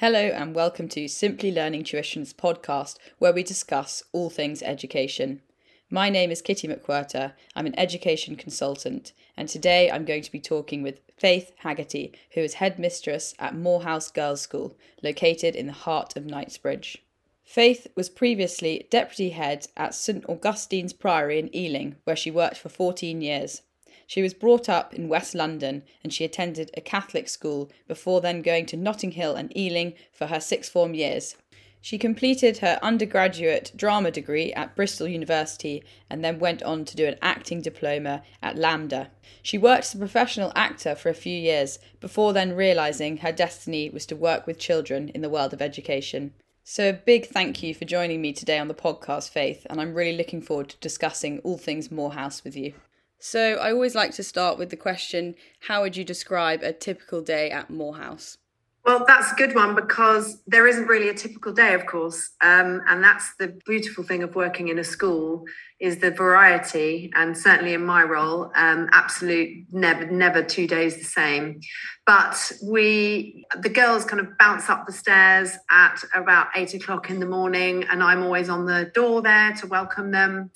Hello, and welcome to Simply Learning Tuition's podcast, where we discuss all things education. My name is Kitty McWhirter. I'm an education consultant, and today I'm going to be talking with Faith Haggerty, who is headmistress at More House Girls' School, located in the heart of Knightsbridge. Faith was previously deputy head at St Augustine's Priory in Ealing, where she worked for 14 years. She was brought up in West London and she attended a Catholic school before then going to Notting Hill and Ealing for her sixth form years. She completed her undergraduate drama degree at Bristol University and then went on to do an acting diploma at LAMDA. She worked as a professional actor for a few years before then realising her destiny was to work with children in the world of education. So, a big thank you for joining me today on the podcast, Faith, and I'm really looking forward to discussing all things More House with you. So I always like to start with the question how would you describe a typical day at More House? Well, that's a good one because there isn't really a typical day, of course, um, and that's the beautiful thing of working in a school is the variety. And certainly in my role, um, absolute never, never two days the same. But we, the girls, kind of bounce up the stairs at about eight o'clock in the morning, and I'm always on the door there to welcome them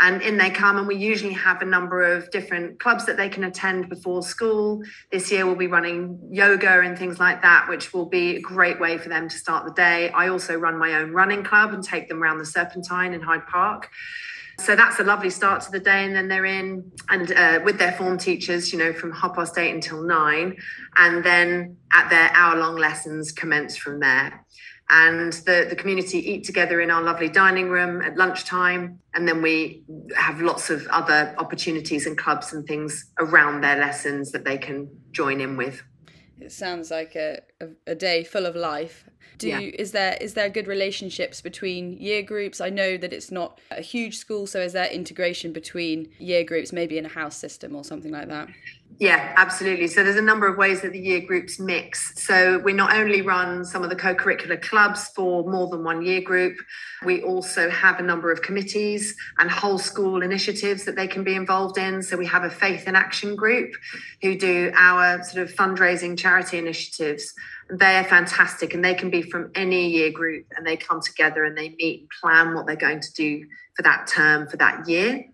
and in they come and we usually have a number of different clubs that they can attend before school. This year we'll be running yoga and things like that which will be a great way for them to start the day. I also run my own running club and take them around the serpentine in hyde park. So that's a lovely start to the day and then they're in and uh, with their form teachers you know from half past eight until nine. And then at their hour long lessons commence from there and the, the community eat together in our lovely dining room at lunchtime. And then we have lots of other opportunities and clubs and things around their lessons that they can join in with. It sounds like a, a, a day full of life. Do yeah. you, is there is there good relationships between year groups? I know that it's not a huge school, so is there integration between year groups, maybe in a house system or something like that? Yeah, absolutely. So there's a number of ways that the year groups mix. So we not only run some of the co-curricular clubs for more than one year group, we also have a number of committees and whole school initiatives that they can be involved in. So we have a faith in action group who do our sort of fundraising charity initiatives. They're fantastic and they can be from any year group and they come together and they meet and plan what they're going to do for that term for that year.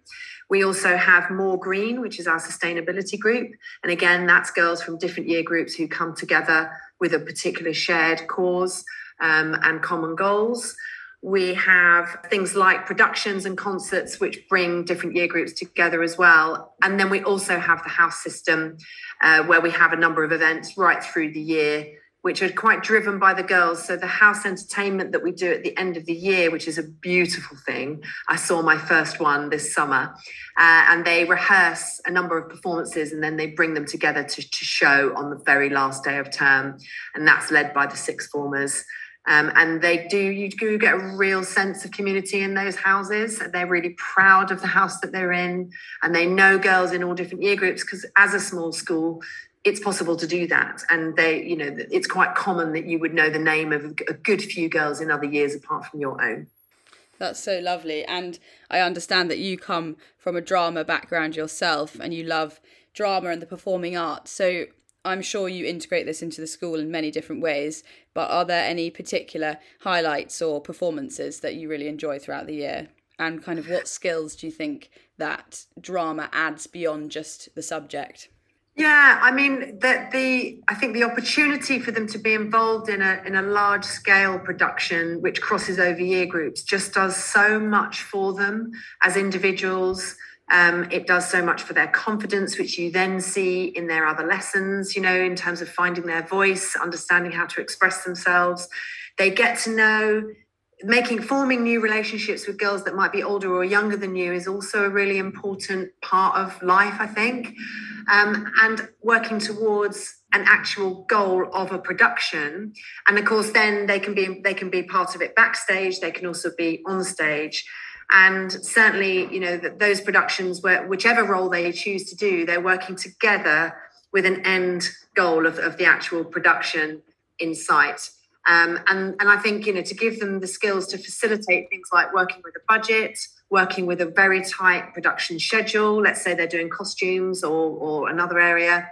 We also have More Green, which is our sustainability group. And again, that's girls from different year groups who come together with a particular shared cause um, and common goals. We have things like productions and concerts, which bring different year groups together as well. And then we also have the house system, uh, where we have a number of events right through the year which are quite driven by the girls. So the house entertainment that we do at the end of the year, which is a beautiful thing. I saw my first one this summer, uh, and they rehearse a number of performances and then they bring them together to, to show on the very last day of term, and that's led by the sixth formers. Um, and they do you do get a real sense of community in those houses they're really proud of the house that they're in and they know girls in all different year groups because as a small school it's possible to do that. And they you know it's quite common that you would know the name of a good few girls in other years apart from your own. That's so lovely. And i understand that you come from a drama background yourself and you love drama and the performing arts so i'm sure you integrate this into the school in many different ways. But are there any particular highlights or performances that you really enjoy throughout the year? And kind of what skills do you think that drama adds beyond just the subject yeah, I mean that the I think the opportunity for them to be involved in a in a large scale production which crosses over year groups just does so much for them as individuals. Um, it does so much for their confidence, which you then see in their other lessons, you know, in terms of finding their voice, understanding how to express themselves. They get to know making forming new relationships with girls that might be older or younger than you is also a really important part of life i think um, and working towards an actual goal of a production. And of course then they can be they can be part of it backstage they can also be on stage. And certainly you know that those productions where whichever role they choose to do they're working together with an end goal of, of the actual production in sight. Um, and, and I think, you know, to give them the skills to facilitate things like working with a budget, working with a very tight production schedule, let's say they're doing costumes or, or another area.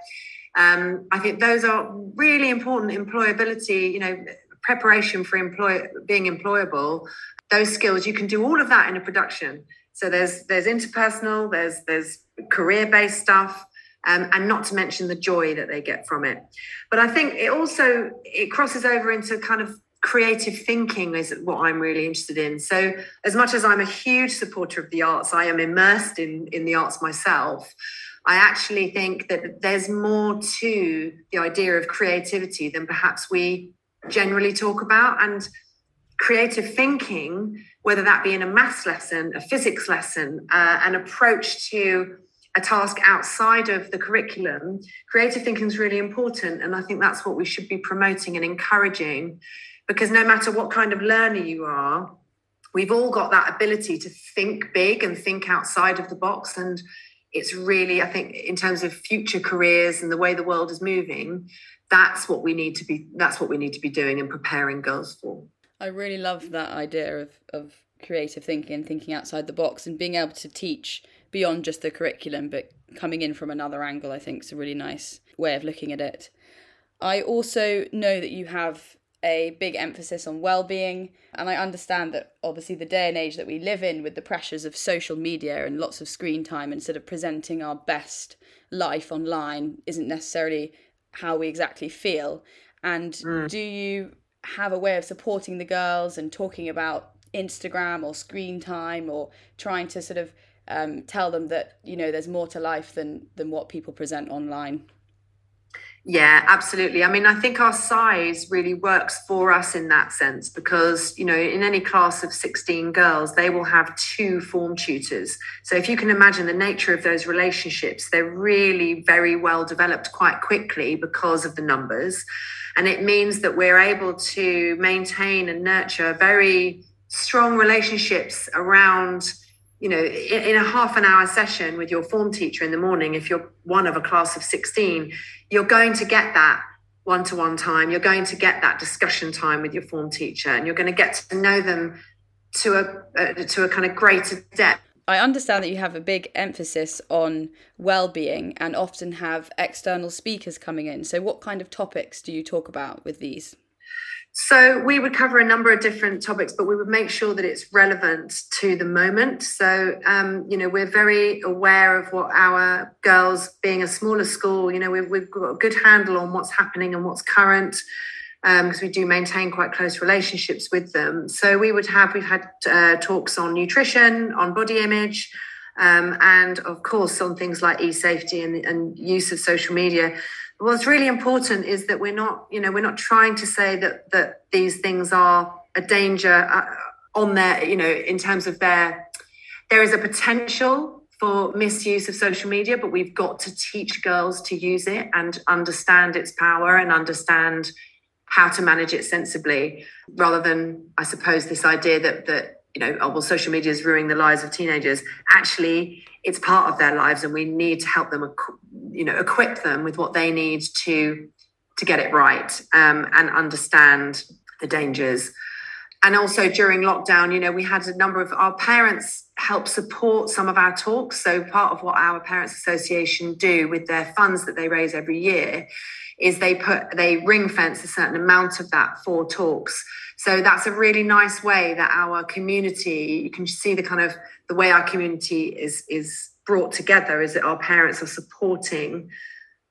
Um, I think those are really important employability, you know, preparation for employ being employable, those skills, you can do all of that in a production. So there's there's interpersonal, there's there's career based stuff, um, and not to mention the joy that they get from it. But I think it also it crosses over into kind of creative thinking is what I'm really interested in. So as much as I'm a huge supporter of the arts, I am immersed in in the arts myself. I actually think that there's more to the idea of creativity than perhaps we generally talk about. And creative thinking, whether that be in a maths lesson, a physics lesson, uh, an approach to a task outside of the curriculum, creative thinking is really important. And I think that's what we should be promoting and encouraging because no matter what kind of learner you are, we've all got that ability to think big and think outside of the box. And it's really, I think, in terms of future careers and the way the world is moving, that's what we need to be that's what we need to be doing and preparing girls for. I really love that idea of, of creative thinking and thinking outside the box and being able to teach beyond just the curriculum, but coming in from another angle, I think is a really nice way of looking at it. I also know that you have a big emphasis on well-being. And i understand that obviously the day and age that we live in with the pressures of social media and lots of screen time instead of presenting our best life online isn't necessarily how we exactly feel. And mm. do you have a way of supporting the girls and talking about instagram or screen time or trying to sort of um, tell them that you know there's more to life than than what people present online yeah, absolutely. I mean, I think our size really works for us in that sense because, you know, in any class of 16 girls, they will have two form tutors. So if you can imagine the nature of those relationships, they're really very well developed quite quickly because of the numbers. And it means that we're able to maintain and nurture very strong relationships around you know, in, a half an hour session with your form teacher in the morning, if you're one of a class of 16, you're going to get that one to one time. You're going to get that discussion time with your form teacher, and you're going to get to know them to a uh, to a kind of greater depth. I understand that you have a big emphasis on well-being and often have external speakers coming in. So what kind of topics do you talk about with these? So we would cover a number of different topics, but we would make sure that it's relevant to the moment. So, um, you know, we're very aware of what our girls, being a smaller school, you know, we've, we've got a good handle on what's happening and what's current because um, we do maintain quite close relationships with them. So we would have, we've had uh, talks on nutrition, on body image, um, and of course on things like e-safety and, and use of social media what's really important is that we're not you know we're not trying to say that that these things are a danger uh, on their you know in terms of their there is a potential for misuse of social media but we've got to teach girls to use it and understand its power and understand how to manage it sensibly rather than i suppose this idea that that you know oh well social media is ruining the lives of teenagers. Actually it's part of their lives and we need to help them you know equip them with what they need to to get it right um, and understand the dangers. And also during lockdown you know we had a number of our parents help support some of our talks. So part of what our parents association do with their funds that they raise every year is they put they ring fence a certain amount of that for talks. So that's a really nice way that our community you can see the kind of the way our community is is brought together is that our parents are supporting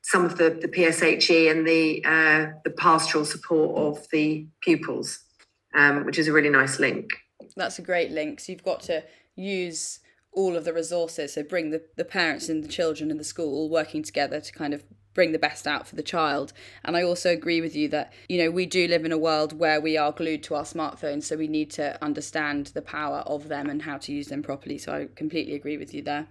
some of the, the PSHE and the uh, the pastoral support of the pupils, um, which is a really nice link. That's a great link. So you've got to use all of the resources. So bring the, the parents and the children and the school all working together to kind of bring the best out for the child. And I also agree with you that, you know, we do live in a world where we are glued to our smartphones, so we need to understand the power of them and how to use them properly. So I completely agree with you there.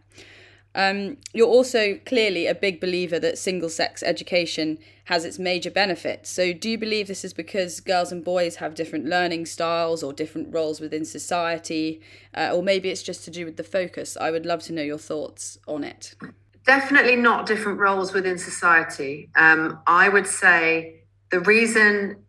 Um, you're also clearly a big believer that single sex education has its major benefits. So, do you believe this is because girls and boys have different learning styles or different roles within society? Uh, or maybe it's just to do with the focus? I would love to know your thoughts on it definitely not different roles within society. Um, I would say the reason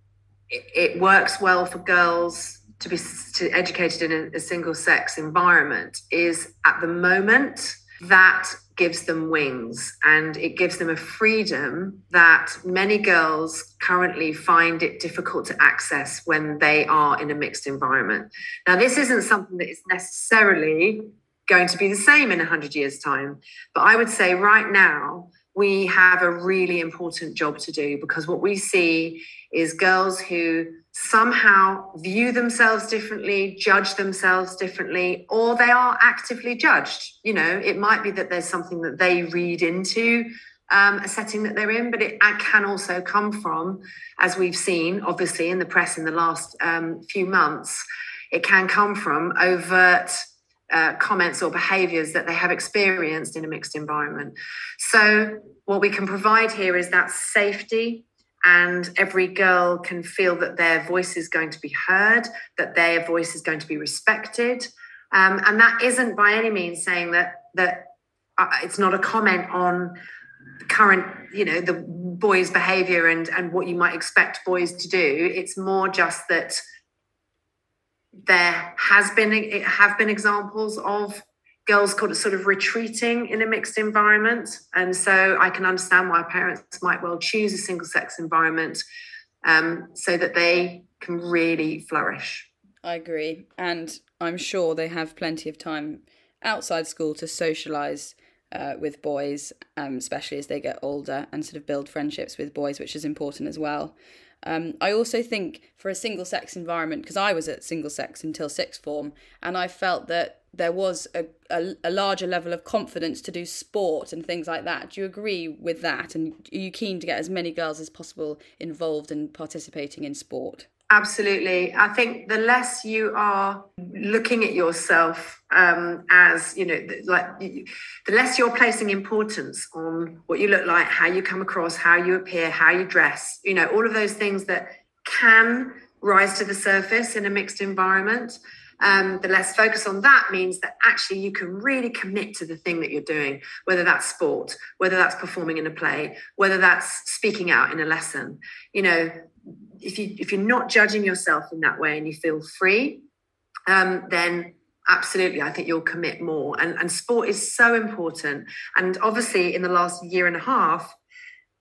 it, works well for girls to be to educated in a, a single sex environment is at the moment that gives them wings and it gives them a freedom that many girls currently find it difficult to access when they are in a mixed environment. Now, this isn't something that is necessarily going to be the same in 100 years' time, but I would say right now, we have a really important job to do because what we see is girls who somehow view themselves differently, judge themselves differently, or they are actively judged. You know, it might be that there's something that they read into um, a setting that they're in, but it, it, can also come from, as we've seen, obviously, in the press in the last um, few months, it can come from overt. Uh, comments or behaviors that they have experienced in a mixed environment. So, what we can provide here is that safety, and every girl can feel that their voice is going to be heard, that their voice is going to be respected. Um, and that isn't by any means saying that that uh, it's not a comment on current, you know, the boys' behaviour and and what you might expect boys to do. It's more just that there has been have been examples of girls called sort of retreating in a mixed environment. And so I can understand why parents might well choose a single sex environment um, so that they can really flourish. I agree. And I'm sure they have plenty of time outside school to socialise uh, with boys, um, especially as they get older, and sort of build friendships with boys, which is important as well. Um, I also think for a single sex environment, because I was at single sex until sixth form, and I felt that there was a, a, a, larger level of confidence to do sport and things like that. Do you agree with that? And are you keen to get as many girls as possible involved and participating in sport? Absolutely. I think the less you are looking at yourself um, as, you know, like the less you're placing importance on what you look like, how you come across, how you appear, how you dress, you know, all of those things that can rise to the surface in a mixed environment um, the less focus on that means that actually you can really commit to the thing that you're doing, whether that's sport, whether that's performing in a play, whether that's speaking out in a lesson. You know, if you if you're not judging yourself in that way and you feel free, um, then absolutely i think you'll commit more. And, and sport is so important. And obviously in the last year and a half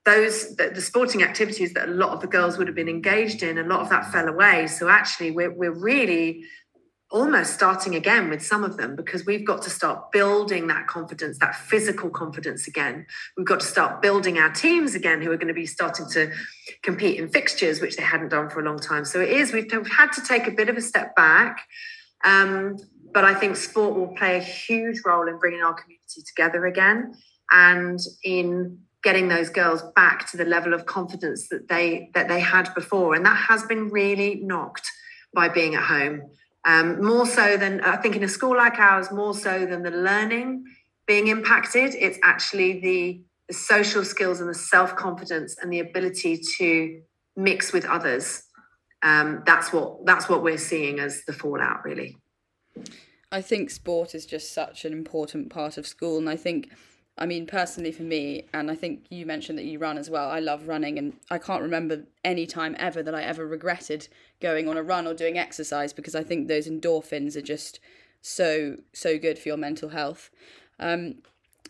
those the, the, sporting activities that a lot of the girls would have been engaged in a lot of that fell away. So actually we're, we're really almost starting again with some of them because we've got to start building that confidence, that physical confidence again. We've got to start building our teams again who are going to be starting to compete in fixtures, which they hadn't done for a long time. So it is, we've had to take a bit of a step back. Um, but I think sport will play a huge role in bringing our community together again and in getting those girls back to the level of confidence that they that they had before and that has been really knocked by being at home um, more so than I think in a school like ours, more so than the learning being impacted, it's actually the, the social skills and the self confidence and the ability to mix with others. Um, that's what that's what we're seeing as the fallout, really. I think sport is just such an important part of school, and I think I mean, personally for me, and I think you mentioned that you run as well. I love running, and I can't remember any time ever that I ever regretted going on a run or doing exercise because I think those endorphins are just so so good for your mental health. Um,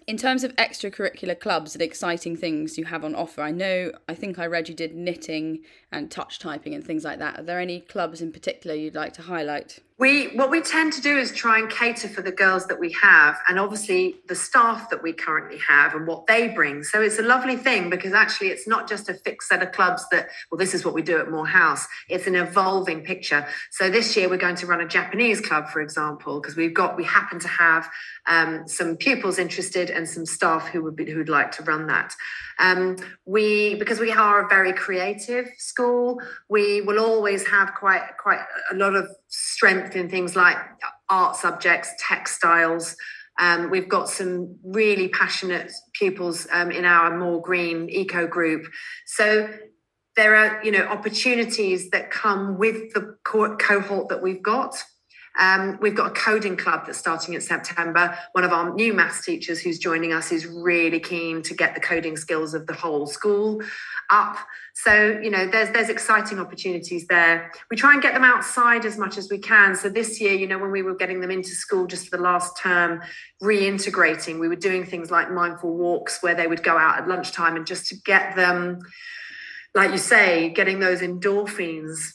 in terms of extracurricular clubs and exciting things you have on offer, I know I think I read you did knitting and touch typing and things like that. Are there any clubs in particular you'd like to highlight? We what we tend to do is try and cater for the girls that we have, and obviously the staff that we currently have and what they bring. So it's a lovely thing because actually it's not just a fixed set of clubs that well this is what we do at More House. It's an evolving picture. So this year we're going to run a Japanese club, for example, because we've got we happen to have um, some pupils interested and some staff who would be who'd like to run that. Um, we because we are a very creative school, we will always have quite quite a lot of strength in things like art subjects, textiles. Um, we've got some really passionate pupils um, in our more Green eco group. So there are, you know, opportunities that come with the co- cohort that we've got. Um, we've got a coding club that's starting in September. One of our new maths teachers who's joining us is really keen to get the coding skills of the whole school up. So, you know, there's there's exciting opportunities there. We try and get them outside as much as we can. So this year, you know, when we were getting them into school just for the last term, reintegrating, we were doing things like mindful walks where they would go out at lunchtime and just to get them, like you say, getting those endorphins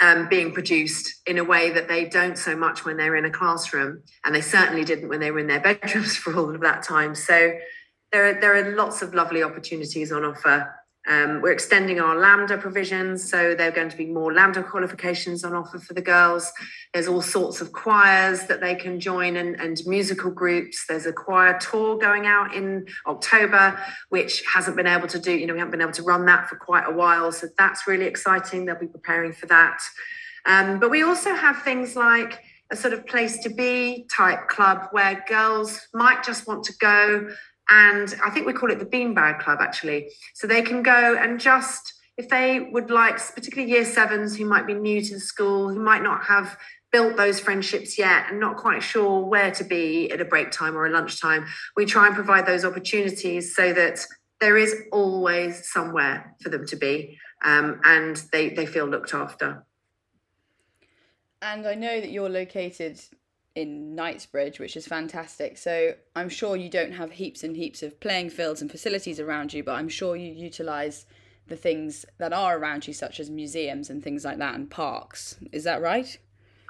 um, being produced in a way that they don't so much when they're in a classroom, and they certainly didn't when they were in their bedrooms for all of that time. So there are, there are lots of lovely opportunities on offer um, we're extending our LAMDA provisions, so there are going to be more LAMDA qualifications on offer for the girls. There's all sorts of choirs that they can join and, and musical groups. There's a choir tour going out in October, which hasn't been able to do, you know, we haven't been able to run that for quite a while. So that's really exciting. They'll be preparing for that. Um, but we also have things like a sort of place to be type club where girls might just want to go and I think we call it the Beanbag Club actually. So they can go and just, if they would like, particularly year sevens who might be new to the school, who might not have built those friendships yet and not quite sure where to be at a break time or a lunchtime, we try and provide those opportunities so that there is always somewhere for them to be um, and they, they feel looked after. And I know that you're located in Knightsbridge, which is fantastic. So I'm sure you don't have heaps and heaps of playing fields and facilities around you, but I'm sure you utilise the things that are around you, such as museums and things like that, and parks. Is that right?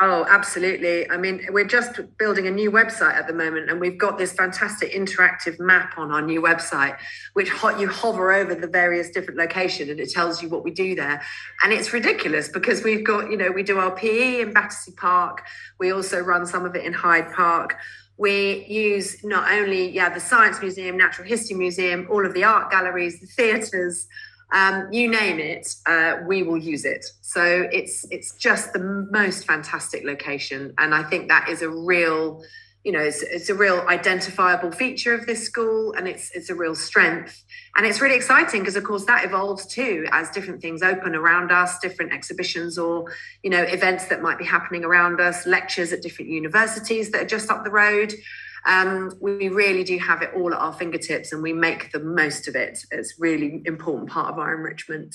Oh, absolutely. I mean, we're just building a new website at the moment, and we've got this fantastic interactive map on our new website, which you hover over the various different locations and it tells you what we do there. And it's ridiculous because we've got, you know, we do our PE in Battersea Park, we also run some of it in Hyde Park. We use not only, yeah, the Science Museum, Natural History Museum, all of the art galleries, the theatres, um, you name it, uh, we will use it. So it's it's just the most fantastic location, and I think that is a real, you know, it's, it's a real identifiable feature of this school, and it's it's a real strength, and it's really exciting because of course that evolves too as different things open around us, different exhibitions or you know events that might be happening around us, lectures at different universities that are just up the road. Um, we really do have it all at our fingertips and we make the most of it. It's really important part of our enrichment.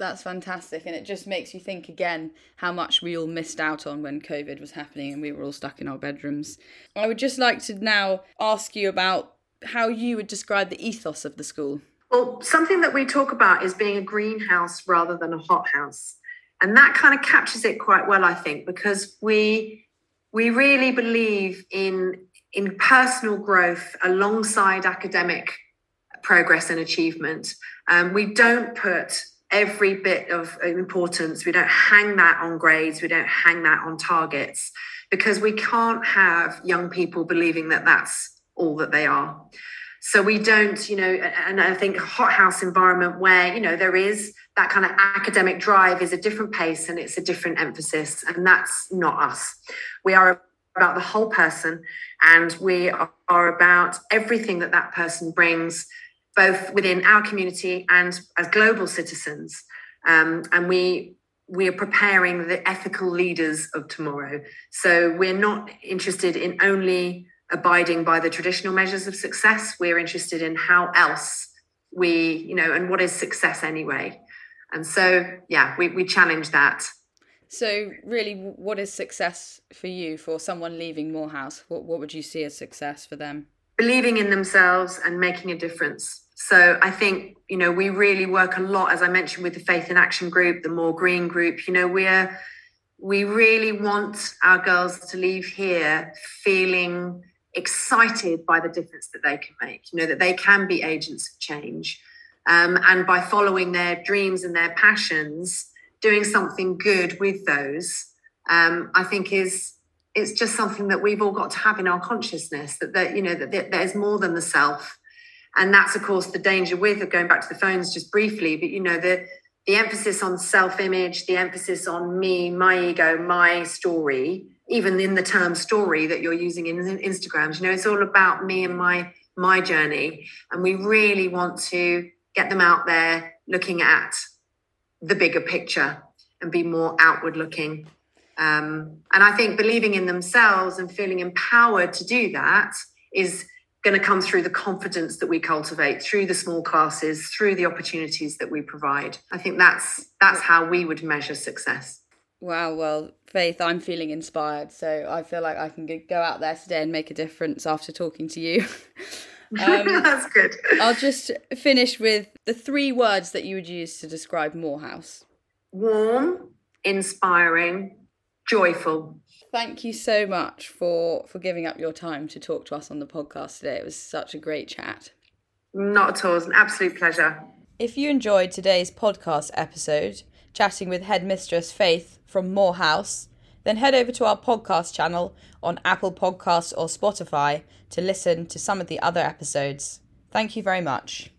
That's fantastic. And it just makes you think again how much we all missed out on when COVID was happening and we were all stuck in our bedrooms. I would just like to now ask you about how you would describe the ethos of the school. Well, something that we talk about is being a greenhouse rather than a hothouse. And that kind of captures it quite well, I think, because we we really believe in in personal growth alongside academic progress and achievement. Um, we don't put every bit of importance, we don't hang that on grades, we don't hang that on targets, because we can't have young people believing that that's all that they are. So we don't, you know, and I think hothouse environment where, you know, there is that kind of academic drive is a different pace and it's a different emphasis. And that's not us. We are about the whole person and we are about everything that that person brings both within our community and as global citizens. Um, and we we are preparing the ethical leaders of tomorrow. So we're not interested in only abiding by the traditional measures of success. We're interested in how else we you know and what is success anyway? And so yeah we, we challenge that so, really, what is success for you for someone leaving More House? What, what would you see as success for them? Believing in themselves and making a difference. So, I think, you know, we really work a lot, as I mentioned, with the Faith in Action group, the More Green group. You know, we're, we really want our girls to leave here feeling excited by the difference that they can make, you know, that they can be agents of change. Um, and by following their dreams and their passions, doing something good with those, um, I think is it's just something that we've all got to have in our consciousness that that you know that, there's more than the self, and that's of course the danger with going back to the phones just briefly. But you know the the emphasis on self-image, the emphasis on me, my ego, my story, even in the term story that you're using in Instagrams, you know, it's all about me and my my journey, and we really want to get them out there looking at the bigger picture and be more outward looking. Um, and I think believing in themselves and feeling empowered to do that is going to come through the confidence that we cultivate through the small classes through the opportunities that we provide. I think that's that's how we would measure success. Wow well faith i'm feeling inspired so i feel like i can go out there today and make a difference after talking to you um, that's good i'll just finish with the three words that you would use to describe More House warm inspiring joyful thank you so much for for giving up your time to talk to us on the podcast today. It was such a great chat. Not at all. It's an absolute pleasure. If you enjoyed today's podcast episode, chatting with headmistress Faith from More House, then head over to our podcast channel on Apple Podcasts or Spotify to listen to some of the other episodes. Thank you very much.